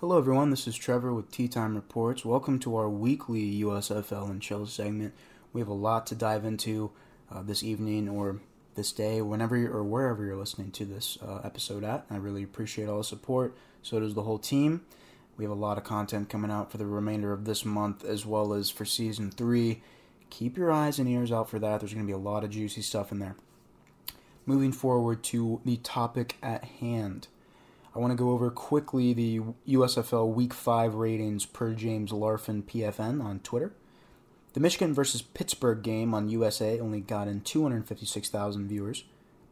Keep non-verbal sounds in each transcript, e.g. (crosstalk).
Hello, everyone. This is Trevor with Tea Time Reports. Welcome to our weekly USFL and Chill segment. We have a lot to dive into uh, this evening or this day, whenever or wherever you're listening to this uh, episode at. I really appreciate all the support. So does the whole team. We have a lot of content coming out for the remainder of this month as well as for season three. Keep your eyes and ears out for that. There's going to be a lot of juicy stuff in there. Moving forward to the topic at hand. I want to go over quickly the USFL Week 5 ratings per James Larfin PFN on Twitter. The Michigan versus Pittsburgh game on USA only got in 256,000 viewers.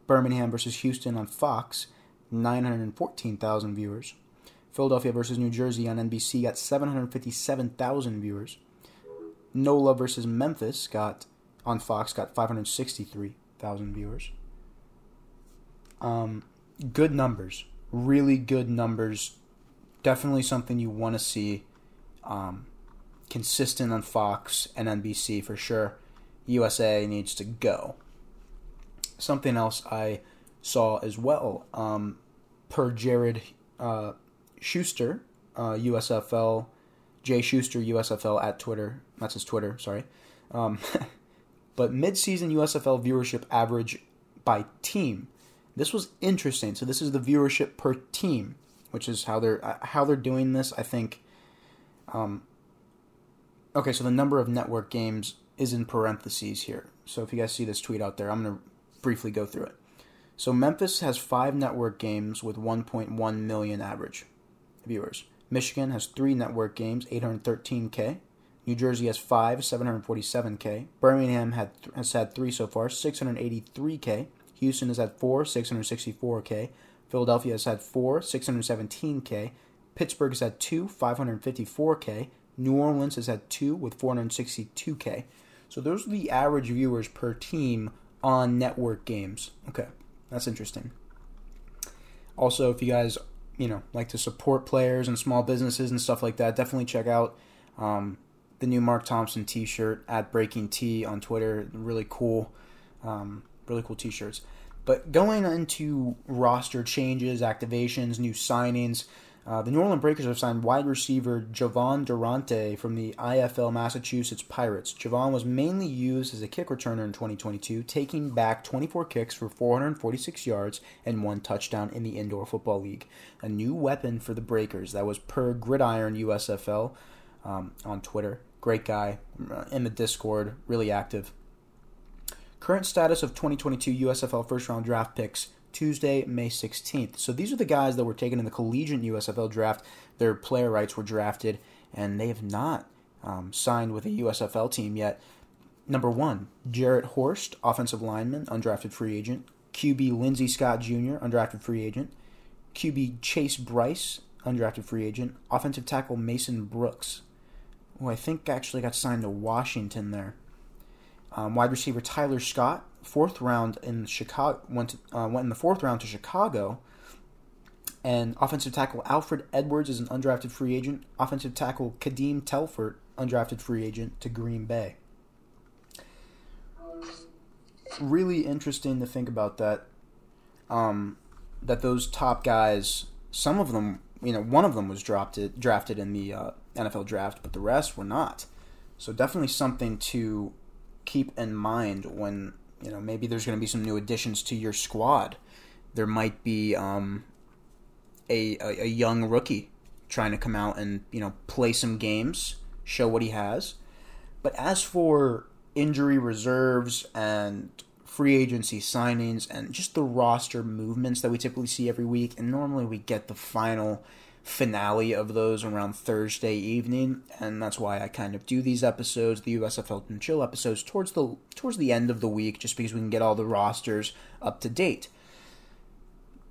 Birmingham versus Houston on Fox, 914,000 viewers. Philadelphia versus New Jersey on NBC got 757,000 viewers. NOLA versus Memphis got on Fox got 563,000 viewers. Um, good numbers really good numbers. Definitely something you want to see. Um, consistent on Fox and NBC for sure. USA needs to go. Something else I saw as well, um, per Jared uh, Schuster, uh, USFL, Jay Schuster, USFL at Twitter. That's his Twitter, sorry. Um, (laughs) but midseason USFL viewership average by team this was interesting. So this is the viewership per team, which is how they're uh, how they're doing this. I think. Um, okay, so the number of network games is in parentheses here. So if you guys see this tweet out there, I'm gonna briefly go through it. So Memphis has five network games with 1.1 million average viewers. Michigan has three network games, 813k. New Jersey has five, 747k. Birmingham had has had three so far, 683k. Houston has had four, 664K. Philadelphia has had four, 617K. Pittsburgh has had two, 554K. New Orleans has had two with 462K. So those are the average viewers per team on network games. Okay, that's interesting. Also, if you guys, you know, like to support players and small businesses and stuff like that, definitely check out um, the new Mark Thompson T-shirt at Breaking T on Twitter. Really cool. Um, really cool t-shirts. But going into roster changes, activations, new signings, uh, the New Orleans Breakers have signed wide receiver Jovon Durante from the IFL Massachusetts Pirates. Jovon was mainly used as a kick returner in 2022, taking back 24 kicks for 446 yards and one touchdown in the Indoor Football League. A new weapon for the Breakers. That was per Gridiron USFL um, on Twitter. Great guy uh, in the Discord, really active. Current status of 2022 USFL first round draft picks Tuesday, May 16th. So these are the guys that were taken in the collegiate USFL draft. Their player rights were drafted, and they have not um, signed with a USFL team yet. Number one, Jarrett Horst, offensive lineman, undrafted free agent. QB Lindsey Scott Jr., undrafted free agent. QB Chase Brice, undrafted free agent. Offensive tackle Mason Brooks, who I think actually got signed to Washington there. Um, wide receiver Tyler Scott, fourth round in Chicago, went to, uh, went in the fourth round to Chicago. And offensive tackle Alfred Edwards is an undrafted free agent. Offensive tackle Kadeem Telfort, undrafted free agent to Green Bay. Really interesting to think about that. Um, that those top guys, some of them, you know, one of them was drafted drafted in the uh, NFL draft, but the rest were not. So definitely something to keep in mind when you know maybe there's going to be some new additions to your squad. There might be um, a, a, a young rookie trying to come out and you know play some games, show what he has. But as for injury reserves and free agency signings and just the roster movements that we typically see every week, and normally we get the final finale of those around Thursday evening, and that's why I kind of do these episodes, the USFL and Chill episodes, towards the towards the end of the week, just because we can get all the rosters up to date.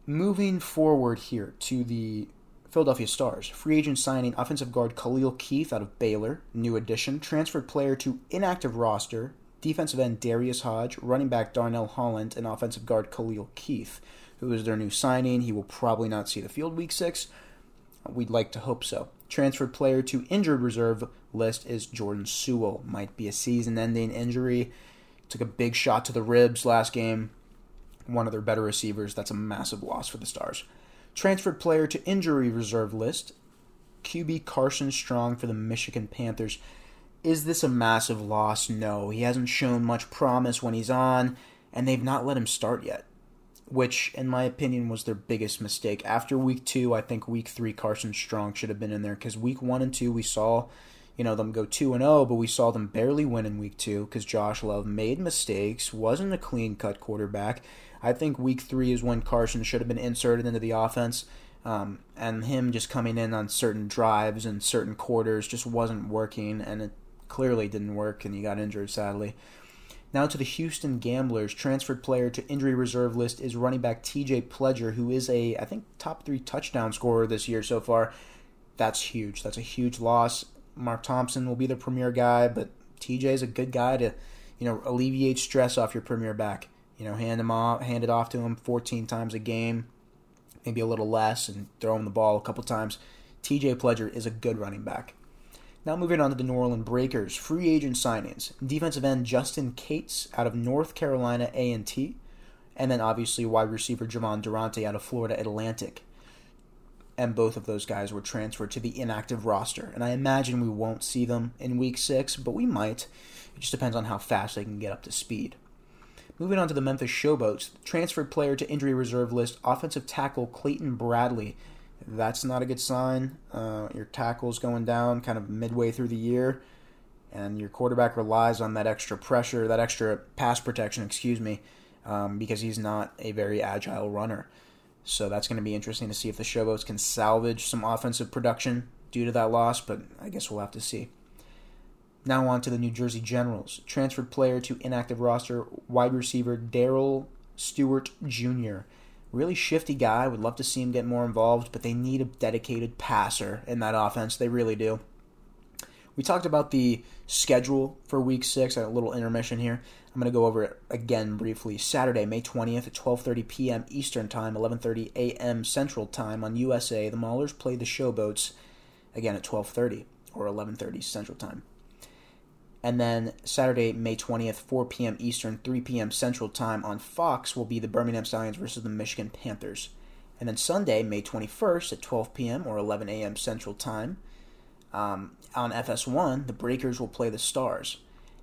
Moving forward here to the Philadelphia Stars, free agent signing offensive guard Khalil Keith out of Baylor, new addition, transferred player to inactive roster, defensive end Darius Hodge, running back Darnell Holland, and offensive guard Khalil Keith, who is their new signing. He will probably not see the field week six, We'd like to hope so. Transferred player to injured reserve list is Jordan Sewell. Might be a season ending injury. Took a big shot to the ribs last game. One of their better receivers. That's a massive loss for the Stars. Transferred player to injury reserve list QB Carson Strong for the Michigan Panthers. Is this a massive loss? No. He hasn't shown much promise when he's on, and they've not let him start yet, which, in my opinion, was their biggest mistake. After week two, I think week three, Carson Strong should have been in there because week one and two, we saw you know them go 2 and 0 but we saw them barely win in week 2 cuz Josh Love made mistakes wasn't a clean cut quarterback I think week 3 is when Carson should have been inserted into the offense um, and him just coming in on certain drives and certain quarters just wasn't working, and it clearly didn't work, and he got injured sadly. Now to the Houston Gamblers. Transferred player to injury reserve list is running back TJ Pledger, who is a, I think, top three touchdown scorer this year so far. That's huge. That's a huge loss. Mark Thompson will be the premier guy, but TJ is a good guy to, you know, alleviate stress off your premier back. You know, hand him off, hand it off to him 14 times a game maybe a little less, and throw him the ball a couple times. TJ Pledger is a good running back. Now moving on to the New Orleans Breakers, free agent signings. Defensive end Justin Cates out of North Carolina A&T, and then obviously wide receiver Jovon Durante out of Florida Atlantic. And both of those guys were transferred to the inactive roster. And I imagine we won't see them in week six, but we might. It just depends on how fast they can get up to speed. Moving on to the Memphis Showboats, transferred player to injury reserve list, offensive tackle Clayton Bradley. That's not a good sign. Uh, your tackle's going down kind of midway through the year, and your quarterback relies on that extra pressure, that extra pass protection, excuse me, um, because he's not a very agile runner. So that's going to be interesting to see if the Showboats can salvage some offensive production due to that loss, but I guess we'll have to see. Now on to the New Jersey Generals. Transferred player to inactive roster, wide receiver Daryl Stewart Jr. Really shifty guy. Would love to see him get more involved, but they need a dedicated passer in that offense. They really do. We talked about the schedule for week six, a little intermission here. I'm going to go over it again briefly. Saturday, May 20th at 12:30 p.m. Eastern Time, 11:30 a.m. Central Time on USA. The Maulers play the Showboats again at 12:30 or 11:30 Central Time. And then Saturday, May 20th, 4 p.m. Eastern, 3 p.m. Central Time on Fox will be the Birmingham Stallions versus the Michigan Panthers. And then Sunday, May 21st at 12 p.m. or 11 a.m. Central Time um, on FS1, the Breakers will play the Stars.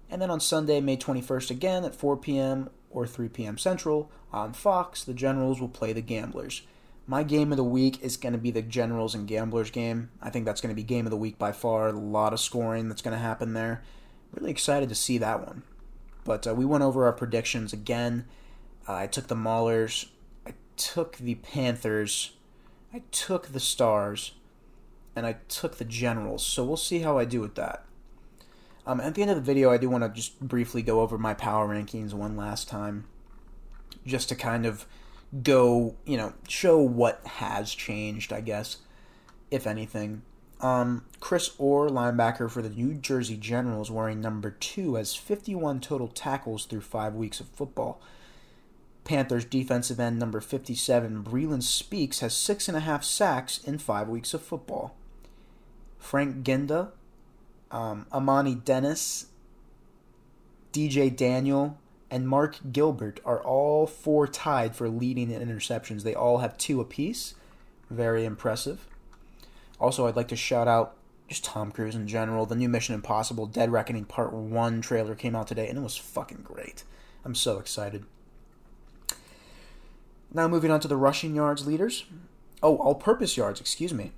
And then on Sunday, May 21st, again at 4 p.m. or 3 p.m. Central on Fox, the Generals will play the Gamblers. My game of the week is going to be the Generals and Gamblers game. I think that's going to be game of the week by far. A lot of scoring that's going to happen there really excited to see that one. But uh, we went over our predictions again. Uh, I took the Maulers. I took the Panthers. I took the Stars. And I took the Generals. So we'll see how I do with that. Um, at the end of the video, I do want to just briefly go over my power rankings one last time. Just to kind of go, you know, show what has changed, I guess, if anything. Um, Chris Orr, linebacker for the New Jersey Generals, wearing number two, has 51 total tackles through five weeks of football. Panthers defensive end number 57, Breeland Speaks, has six and a half sacks in five weeks of football. Frank Ginda, um, Amani Dennis, DJ Daniel, and Mark Gilbert are all four tied for leading in interceptions. They all have two apiece. Very impressive. Also, I'd like to shout out just Tom Cruise in general. The new Mission Impossible Dead Reckoning Part 1 trailer came out today, and it was fucking great. I'm so excited. Now, moving on to the rushing yards leaders. Oh, all purpose yards, excuse me.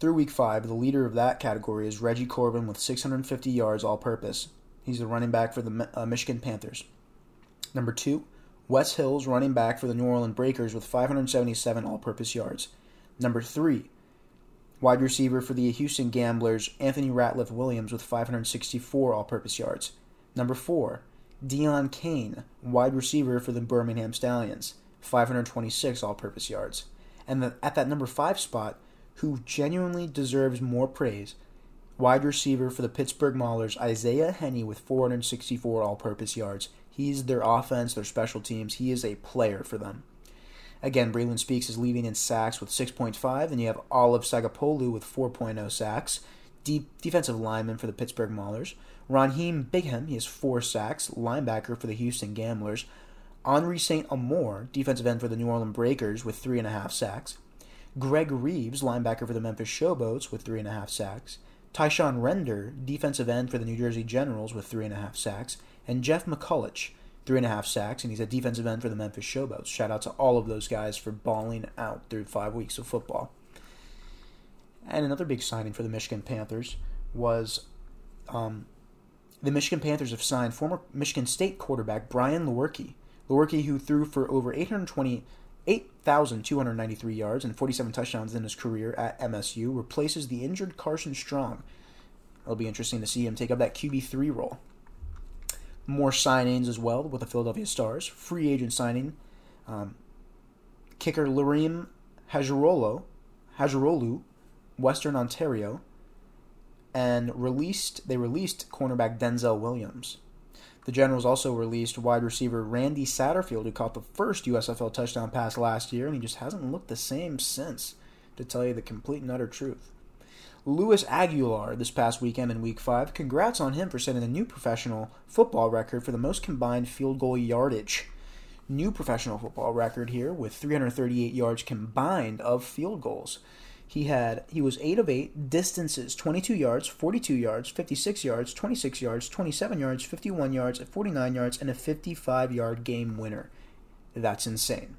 Through week five, the leader of that category is Reggie Corbin with 650 yards all purpose. He's the running back for the uh, Michigan Panthers. Number two, Wes Hills, running back for the New Orleans Breakers with 577 all purpose yards. Number three, Wide receiver for the Houston Gamblers, Anthony Ratliff Williams with 564 all purpose yards. Number 4, Deon Cain, wide receiver for the Birmingham Stallions, 526 all purpose yards. And the, at that number 5 spot, who genuinely deserves more praise, wide receiver for the Pittsburgh Maulers, Isaiah Hennie with 464 all purpose yards. He's their offense, their special teams. He is a player for them. Again, Breeland Speaks is leading in sacks with 6.5, and you have Olive Sagapolu with 4.0 sacks. defensive lineman for the Pittsburgh Maulers. Raheem Bigham, he has four sacks, linebacker for the Houston Gamblers. Henri St. Amour, defensive end for the New Orleans Breakers, with three and a half sacks. Greg Reeves, linebacker for the Memphis Showboats, with three and a half sacks. Tyshawn Render, defensive end for the New Jersey Generals, with three and a half sacks. And Jeff McCulloch, three and a half sacks, and he's a defensive end for the Memphis Showboats. Shout out to all of those guys for balling out through five weeks of football. And another big signing for the Michigan Panthers was um, the Michigan Panthers have signed former Michigan State quarterback Brian Lewerke. Lewerke, who threw for over 820 8,293 yards and 47 touchdowns in his career at MSU, replaces the injured Carson Strong. It'll be interesting to see him take up that QB3 role. More signings as well with the Philadelphia Stars. Free agent signing. Um, kicker Lirim Hajrolo, Hajrolu, Western Ontario, and released they released cornerback Denzel Williams. The Generals also released wide receiver Randy Satterfield, who caught the first USFL touchdown pass last year, and he just hasn't looked the same since, to tell you the complete and utter truth. Luis Aguilar this past weekend in Week 5. Congrats on him for setting a new professional football record for the most combined field goal yardage. New professional football record here with 338 yards combined of field goals. He had he was 8 of 8 distances 22 yards, 42 yards, 56 yards, 26 yards, 27 yards, 51 yards, 49 yards and a 55-yard game winner. That's insane.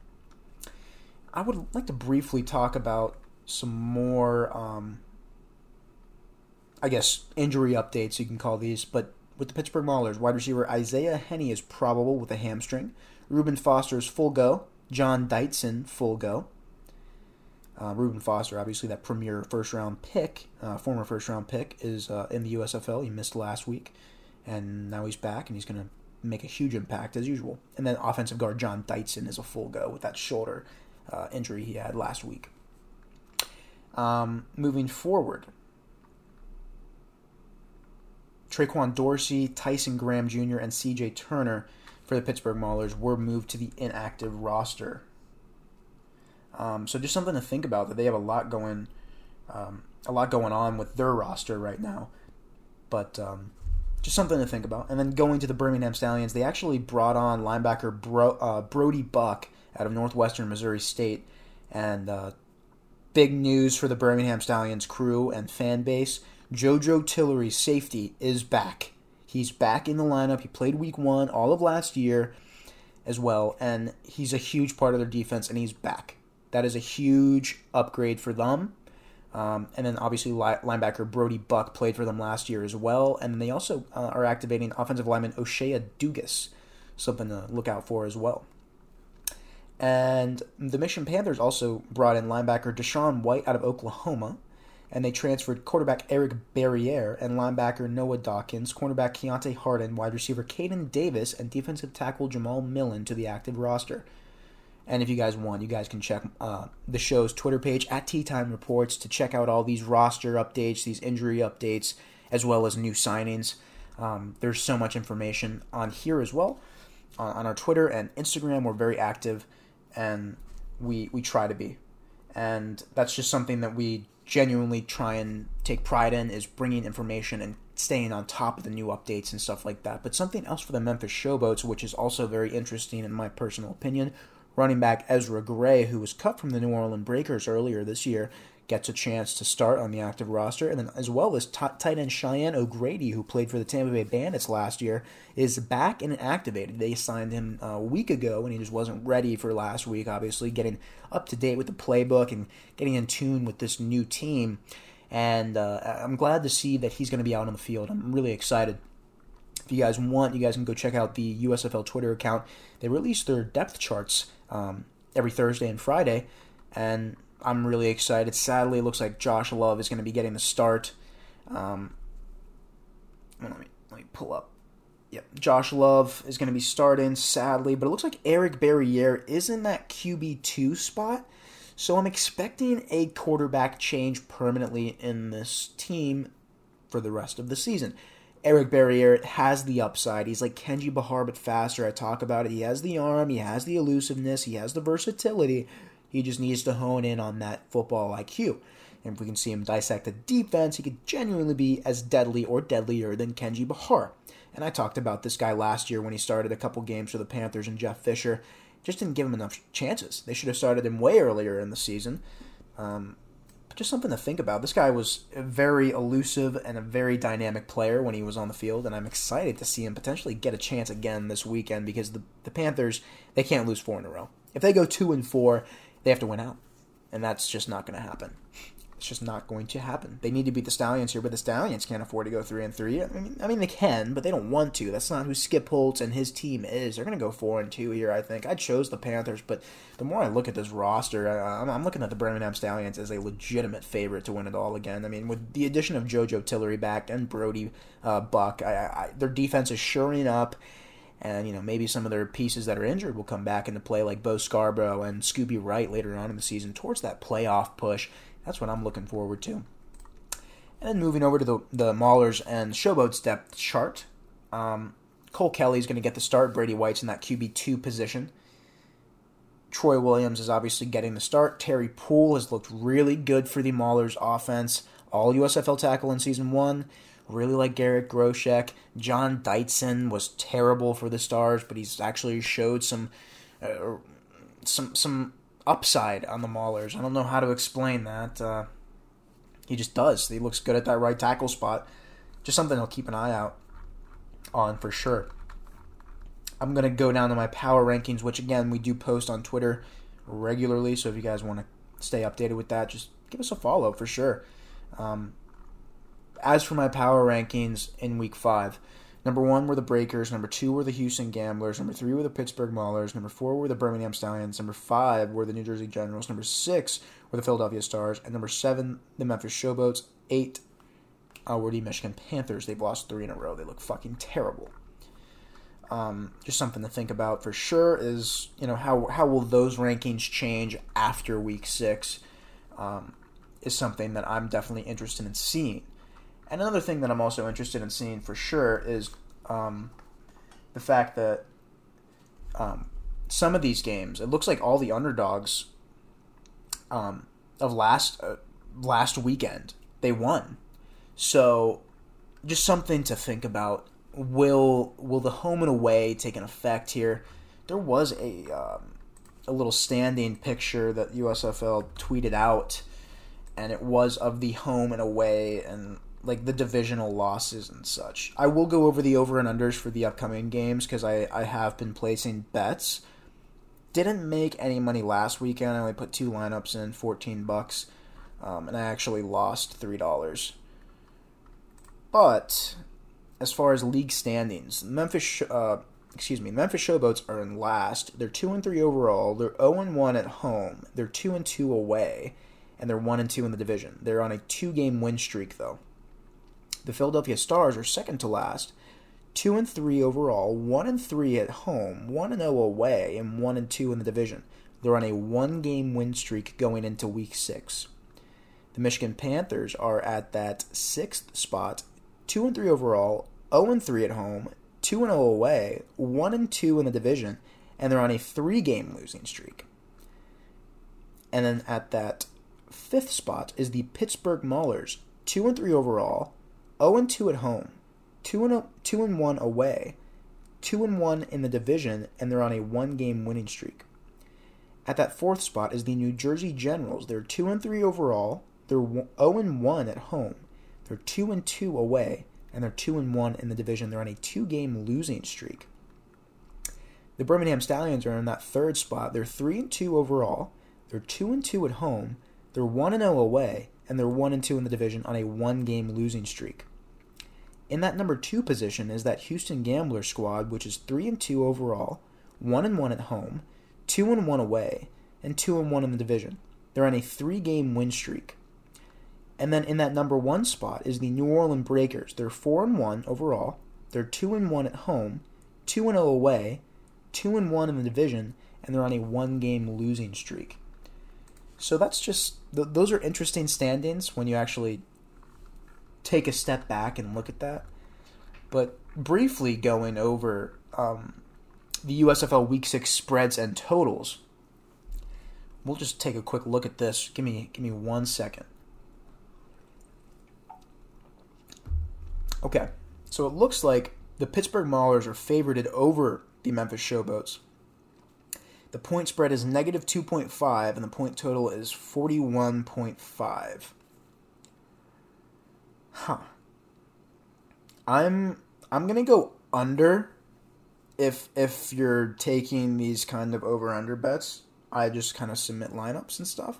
I would like to briefly talk about some more um, I guess injury updates you can call these, but with the Pittsburgh Maulers, wide receiver Isaiah Hennie is probable with a hamstring. Reuben Foster is full go. Jon Dietzen full go. Uh, Reuben Foster, obviously that premier first round pick, uh, former first round pick, is uh, in the USFL. He missed last week, and now he's back, and he's going to make a huge impact as usual. And then offensive guard Jon Dietzen is a full go with that shoulder uh, injury he had last week. Um, moving forward, Traquan Dorsey, Tyson Graham Jr., and C.J. Turner for the Pittsburgh Maulers were moved to the inactive roster um, so just something to think about that they have a lot going, um, a lot going on with their roster right now. But um, just something to think about. And then going to the Birmingham Stallions, they actually brought on linebacker Bro, uh, Brody Buck out of Northwestern Missouri State, and uh, big news for the Birmingham Stallions crew and fan base: JoJo Tillery, safety, is back. He's back in the lineup. He played Week One all of last year as well, and he's a huge part of their defense, and he's back. That is a huge upgrade for them. Um, and then obviously linebacker Brody Buck played for them last year as well. And they also uh, are activating offensive lineman O'Shea Dugas, something to look out for as well. And the Mission Panthers also brought in linebacker Deshaun White out of Oklahoma. And they transferred quarterback Eric Barriere and linebacker Noah Dawkins, cornerback Keontae Harden, wide receiver Caden Davis, and defensive tackle Jamal Millen to the active roster. And if you guys want, you guys can check uh, the show's Twitter page at Tea Time Reports to check out all these roster updates, these injury updates, as well as new signings. Um, there's so much information on here as well. On, on our Twitter and Instagram, we're very active, and we we try to be. And that's just something that we genuinely try and take pride in is bringing information and staying on top of the new updates and stuff like that. But something else for the Memphis Showboats, which is also very interesting in my personal opinion, running back Ezra Gray, who was cut from the New Orleans Breakers earlier this year, gets a chance to start on the active roster. And then, as well as t- tight end Cheyenne O'Grady, who played for the Tampa Bay Bandits last year, is back and activated. They signed him a week ago, and he just wasn't ready for last week, obviously, getting up to date with the playbook and getting in tune with this new team. And uh, I'm glad to see that he's going to be out on the field. I'm really excited. If you guys want, you guys can go check out the USFL Twitter account. They release their depth charts um, every Thursday and Friday, and I'm really excited. Sadly, it looks like Josh Love is going to be getting the start. Um, let me let me pull up. Yep, Josh Love is going to be starting. Sadly, but it looks like Eric Barriere is in that QB two spot. So I'm expecting a quarterback change permanently in this team for the rest of the season. Eric Barriere has the upside. He's like Kenji Bahar, but faster. I talk about it. He has the arm, he has the elusiveness, he has the versatility. He just needs to hone in on that football IQ. And if we can see him dissect the defense, he could genuinely be as deadly or deadlier than Kenji Bahar. And I talked about this guy last year when he started a couple games for the Panthers and Jeff Fisher. Just didn't give him enough chances. They should have started him way earlier in the season. Um, just something to think about. This guy was a very elusive and a very dynamic player when he was on the field, and I'm excited to see him potentially get a chance again this weekend because the, the Panthers they can't lose four in a row. If they go two and four, they have to win out, and that's just not going to happen. It's just not going to happen. They need to beat the Stallions here, but the Stallions can't afford to go three and three. I mean, I mean they can, but they don't want to. That's not who Skip Holtz and his team is. They're going to go four and two here. I think I chose the Panthers, but the more I look at this roster, I, I'm, I'm looking at the Birmingham Stallions as a legitimate favorite to win it all again. I mean, with the addition of JoJo Tillery back and Brody uh, Buck, I, I, their defense is shoring up and you know maybe some of their pieces that are injured will come back into play, like Bo Scarborough and Scooby Wright later on in the season, towards that playoff push. That's what I'm looking forward to. And then moving over to the the Maulers and Showboats depth chart, um, Cole is going to get the start. Brady White's in that QB two position. Troy Williams is obviously getting the start. Terry Poole has looked really good for the Maulers offense. All USFL tackle in season one. Really like Garrett Groshek. Jon Dietzen was terrible for the Stars, but he's actually showed some uh, some some upside on the Maulers. I don't know how to explain that. Uh, he just does. He looks good at that right tackle spot. Just something I'll keep an eye out on for sure. I'm to go down to my power rankings, which again, we do post on Twitter regularly. So if you guys want to stay updated with that, just give us a follow for sure. Um, as for my power rankings in week five, Number one were the Breakers. Number two were the Houston Gamblers. Number three were the Pittsburgh Maulers. Number four were the Birmingham Stallions. Number five were the New Jersey Generals. Number six were the Philadelphia Stars. And number seven, the Memphis Showboats. Eight were the Michigan Panthers. They've lost three in a row. They look fucking terrible. Um, just something to think about for sure is you know how how will those rankings change after week six um, is something that I'm definitely interested in seeing. And another thing that I'm also interested in seeing for sure is um, the fact that um, some of these games, it looks like all the underdogs um, of last uh, last weekend they won. So, just something to think about. Will will the home and away take an effect here? There was a um, a little standing picture that USFL tweeted out, and it was of the home and away, and like the divisional losses and such. I will go over the over and unders for the upcoming games because I, I have been placing bets. Didn't make any money last weekend. I only put two lineups in, fourteen bucks, um, and I actually lost three dollars. But as far as league standings, Memphis, uh, excuse me, Memphis Showboats are in last. They're two and three overall. They're 0 and 1 at home. They're two and two away, and they're one and two in the division. They're on a two-game win streak though. The Philadelphia Stars are second to last, two and three overall, one and three at home, one and zero away, and one and two in the division. They're on a one-game win streak going into Week Six. The Michigan Panthers are at that sixth spot, two and three overall, zero and three at home, two and zero away, one and two in the division, and they're on a three-game losing streak. And then at that fifth spot is the Pittsburgh Maulers, two and three overall, 0 and 2 at home, 2 and 2 and 1 away, 2 and 1 in the division, and they're on a one-game winning streak. At that fourth spot is the New Jersey Generals. They're 2 and 3 overall, they're 0 and 1 at home, they're 2 and 2 away, and they're 2 and 1 in the division. They're on a two-game losing streak. The Birmingham Stallions are in that third spot. They're 3 and 2 overall, they're 2 and 2 at home, they're 1 and 0 away, and they're 1 and 2 in the division on a one game losing streak. In that number 2 position is that Houston Gambler squad which is 3 and 2 overall, 1 and 1 at home, 2 and 1 away, and 2 and 1 in the division. They're on a 3 game win streak. And then in that number 1 spot is the New Orleans Breakers. They're 4 and 1 overall, they're 2 and 1 at home, 2 and 0 away, 2 and 1 in the division, and they're on a one game losing streak. So that's just th- those are interesting standings when you actually take a step back and look at that. But briefly going over um, the USFL Week Six spreads and totals, we'll just take a quick look at this. Give me give me one second. Okay, so it looks like the Pittsburgh Maulers are favorited over the Memphis Showboats. The point spread is negative 2.5, and the point total is 41.5. Huh. I'm I'm gonna go under if if you're taking these kind of over under bets. I just kind of submit lineups and stuff.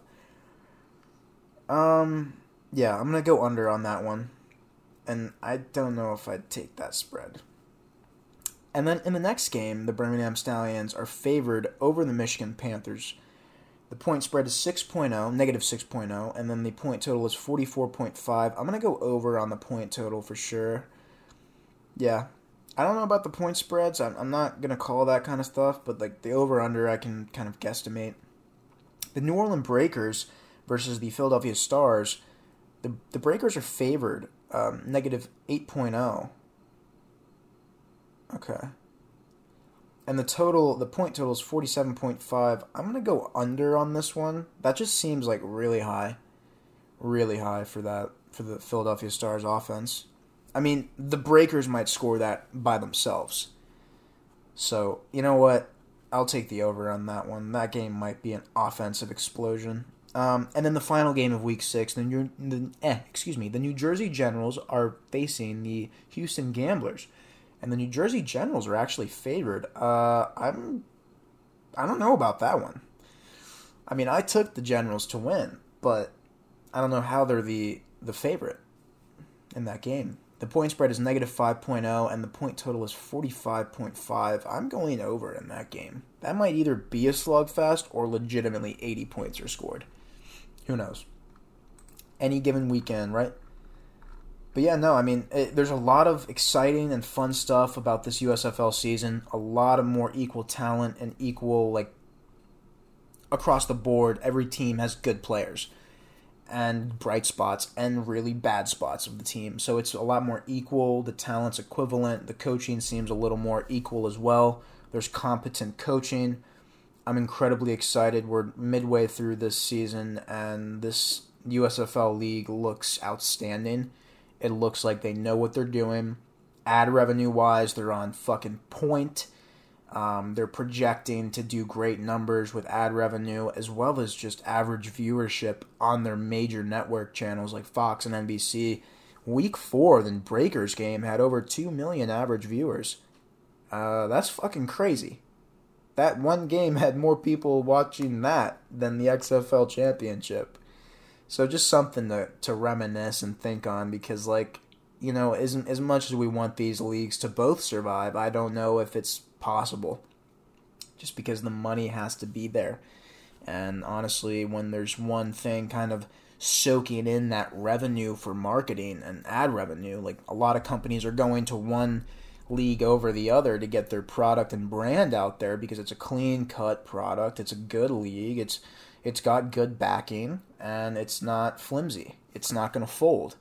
Um yeah, I'm gonna go under on that one. And I don't know if I'd take that spread. And then in the next game, the Birmingham Stallions are favored over the Michigan Panthers. The point spread is 6.0, negative 6.0, and then the point total is 44.5. I'm going to go over on the point total for sure. Yeah. I don't know about the point spreads. I'm, I'm not going to call that kind of stuff, but like the over under, I can kind of guesstimate. The New Orleans Breakers versus the Philadelphia Stars. The, the Breakers are favored, um, negative 8.0. Okay. And the total, the point total is 47.5. I'm going to go under on this one. That just seems like really high. Really high for that, for the Philadelphia Stars offense. I mean, the Breakers might score that by themselves. So, you know what? I'll take the over on that one. That game might be an offensive explosion. Um, and then the final game of Week Six, the, New, the eh, excuse me, the New Jersey Generals are facing the Houston Gamblers and the New Jersey Generals are actually favored. Uh, I'm, I don't know about that one. I mean, I took the Generals to win, but I don't know how they're the the favorite in that game. The point spread is negative 5.0, and the point total is 45.5. I'm going over in that game. That might either be a slugfest or legitimately 80 points are scored. Who knows? Any given weekend, right? But yeah, no, I mean, it, there's a lot of exciting and fun stuff about this USFL season. A lot of more equal talent and equal, like, across the board. Every team has good players and bright spots and really bad spots of the team. So it's a lot more equal. The talent's equivalent. The coaching seems a little more equal as well. There's competent coaching. I'm incredibly excited. We're midway through this season, and this USFL league looks outstanding it looks like they know what they're doing. Ad revenue wise, they're on fucking point. Um, they're projecting to do great numbers with ad revenue as well as just average viewership on their major network channels like Fox and NBC. Week four, the Breakers game had over 2 million average viewers. Uh, that's fucking crazy. That one game had more people watching that than the XFL Championship. So just something to to reminisce and think on because like you know as as much as we want these leagues to both survive, I don't know if it's possible. Just because the money has to be there. And honestly, when there's one thing kind of soaking in that revenue for marketing and ad revenue, like a lot of companies are going to one league over the other to get their product and brand out there because it's a clean cut product, it's a good league, it's it's got good backing and it's not flimsy. It's not going to fold.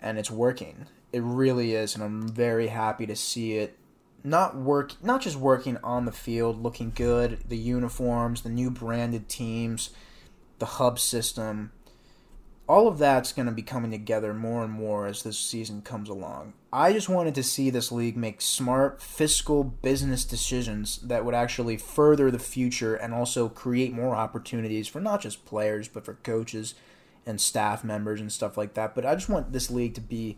And it's working. It really is and I'm very happy to see it not work not just working on the field, looking good, the uniforms, the new branded teams, the hub system, all of that's going to be coming together more and more as this season comes along. I just wanted to see this league make smart fiscal business decisions that would actually further the future and also create more opportunities for not just players but for coaches and staff members and stuff like that. But I just want this league to be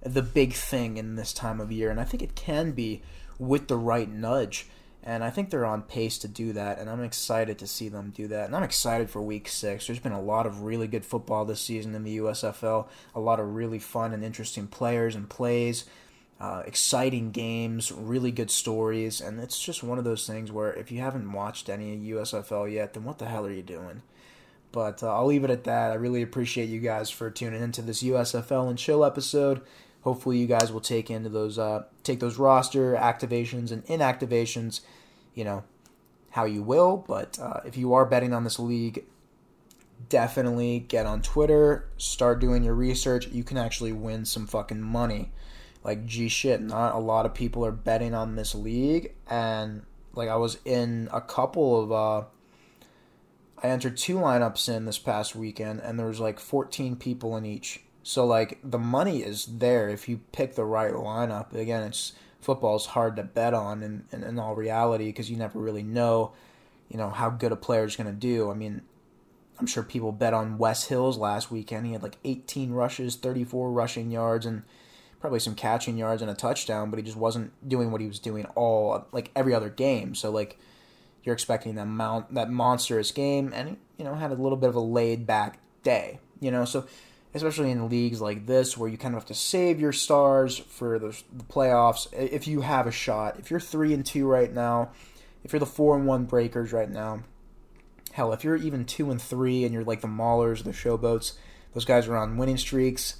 the big thing in this time of year and I think it can be with the right nudge and I think they're on pace to do that, and I'm excited to see them do that. And I'm excited for week six. There's been a lot of really good football this season in the USFL, a lot of really fun and interesting players and plays, uh, exciting games, really good stories, and it's just one of those things where if you haven't watched any USFL yet, then what the hell are you doing? But uh, I'll leave it at that. I really appreciate you guys for tuning into this USFL and chill episode hopefully you guys will take into those uh, take those roster activations and inactivations you know how you will. But uh, if you are betting on this league definitely get on twitter start doing your research. You can actually win some fucking money. Like gee shit not a lot of people are betting on this league. And like i was in a couple of uh i entered two lineups in this past weekend and there was like 14 people in each so like the money is there if you pick the right lineup. Again, it's football's hard to bet on in, in, in all reality because you never really know, you know how good a player is going to do. I mean, I'm sure people bet on Wes Hills last weekend. He had like 18 rushes, 34 rushing yards, and probably some catching yards and a touchdown, but he just wasn't doing what he was doing all like every other game. So like you're expecting that mount that monstrous game, and you know had a little bit of a laid back day. You know, so especially in leagues like this where you kind of have to save your stars for the, the playoffs. If you have a shot, if you're three and two right now, if you're the four and one breakers right now, hell, if you're even two and three and you're like the Maulers, the Showboats, those guys are on winning streaks.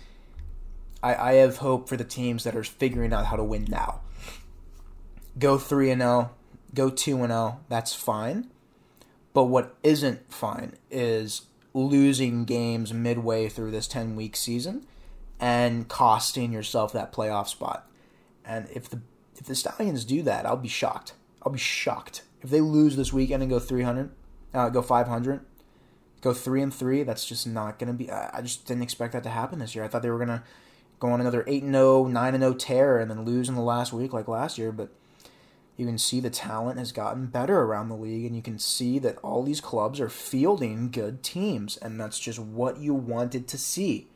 I, I have hope for the teams that are figuring out how to win now. Go three and zero, go two and zero. That's fine. But what isn't fine is losing games midway through this 10 week season and costing yourself that playoff spot. And if the if the Stallions do that, I'll be shocked. I'll be shocked if they lose this weekend and go 300, uh, go 500, go three and three. That's just not going to be. I just didn't expect that to happen this year. I thought they were going to go on another 8 0, 9 0 tear and then lose in the last week like last year. But you can see the talent has gotten better around the league, and you can see that all these clubs are fielding good teams, and that's just what you wanted to see.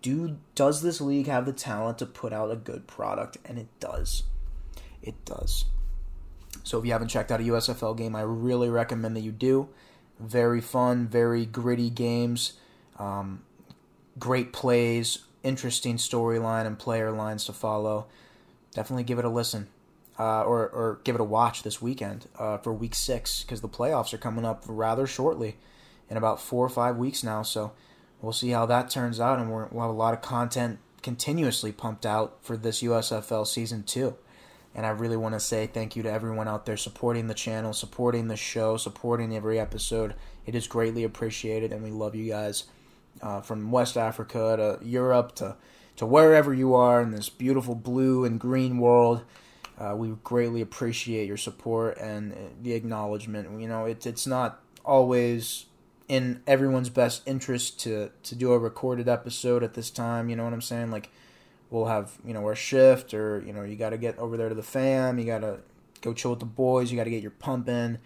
Do does this league have the talent to put out a good product? And it does. It does. So if you haven't checked out a USFL game, I really recommend that you do. Very fun, very gritty games, um, great plays, interesting storyline and player lines to follow. Definitely give it a listen. Uh, or, or give it a watch this weekend uh, for week six because the playoffs are coming up rather shortly in about four or five weeks now. So we'll see how that turns out, and we'll have a lot of content continuously pumped out for this USFL season two. And I really want to say thank you to everyone out there supporting the channel, supporting the show, supporting every episode. It is greatly appreciated, and we love you guys uh, from West Africa to Europe to, to wherever you are in this beautiful blue and green world. Uh, we greatly appreciate your support and the acknowledgement. You know, it, it's not always in everyone's best interest to, to do a recorded episode at this time. You know what I'm saying? Like, we'll have you know our shift or you know you got to get over there to the fam you got to go chill with the boys you got to get your pump in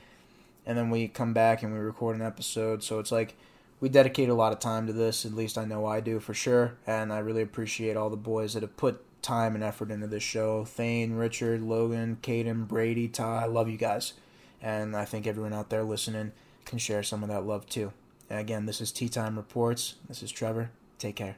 and then we come back and we record an episode so it's like we dedicate a lot of time to this at least i know i do for sure and i really appreciate all the boys that have put time and effort into this show. Thane richard logan caden brady ty i love you guys. And i think everyone out there listening can share some of that love too. And again this is tea time reports. This is trevor. Take care